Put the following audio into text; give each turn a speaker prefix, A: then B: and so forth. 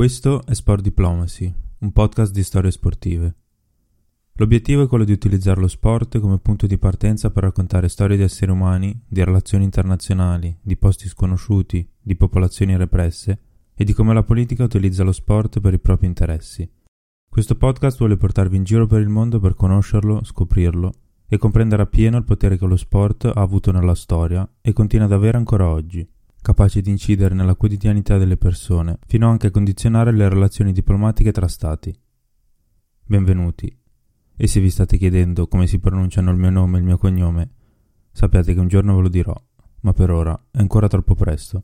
A: Questo è Sport Diplomacy, un podcast di storie sportive. L'obiettivo è quello di utilizzare lo sport come punto di partenza per raccontare storie di esseri umani, di relazioni internazionali, di posti sconosciuti, di popolazioni represse e di come la politica utilizza lo sport per i propri interessi. Questo podcast vuole portarvi in giro per il mondo per conoscerlo, scoprirlo e comprendere appieno il potere che lo sport ha avuto nella storia e continua ad avere ancora oggi capace di incidere nella quotidianità delle persone, fino anche a condizionare le relazioni diplomatiche tra stati. Benvenuti. E se vi state chiedendo come si pronunciano il mio nome e il mio cognome, sappiate che un giorno ve lo dirò, ma per ora è ancora troppo presto.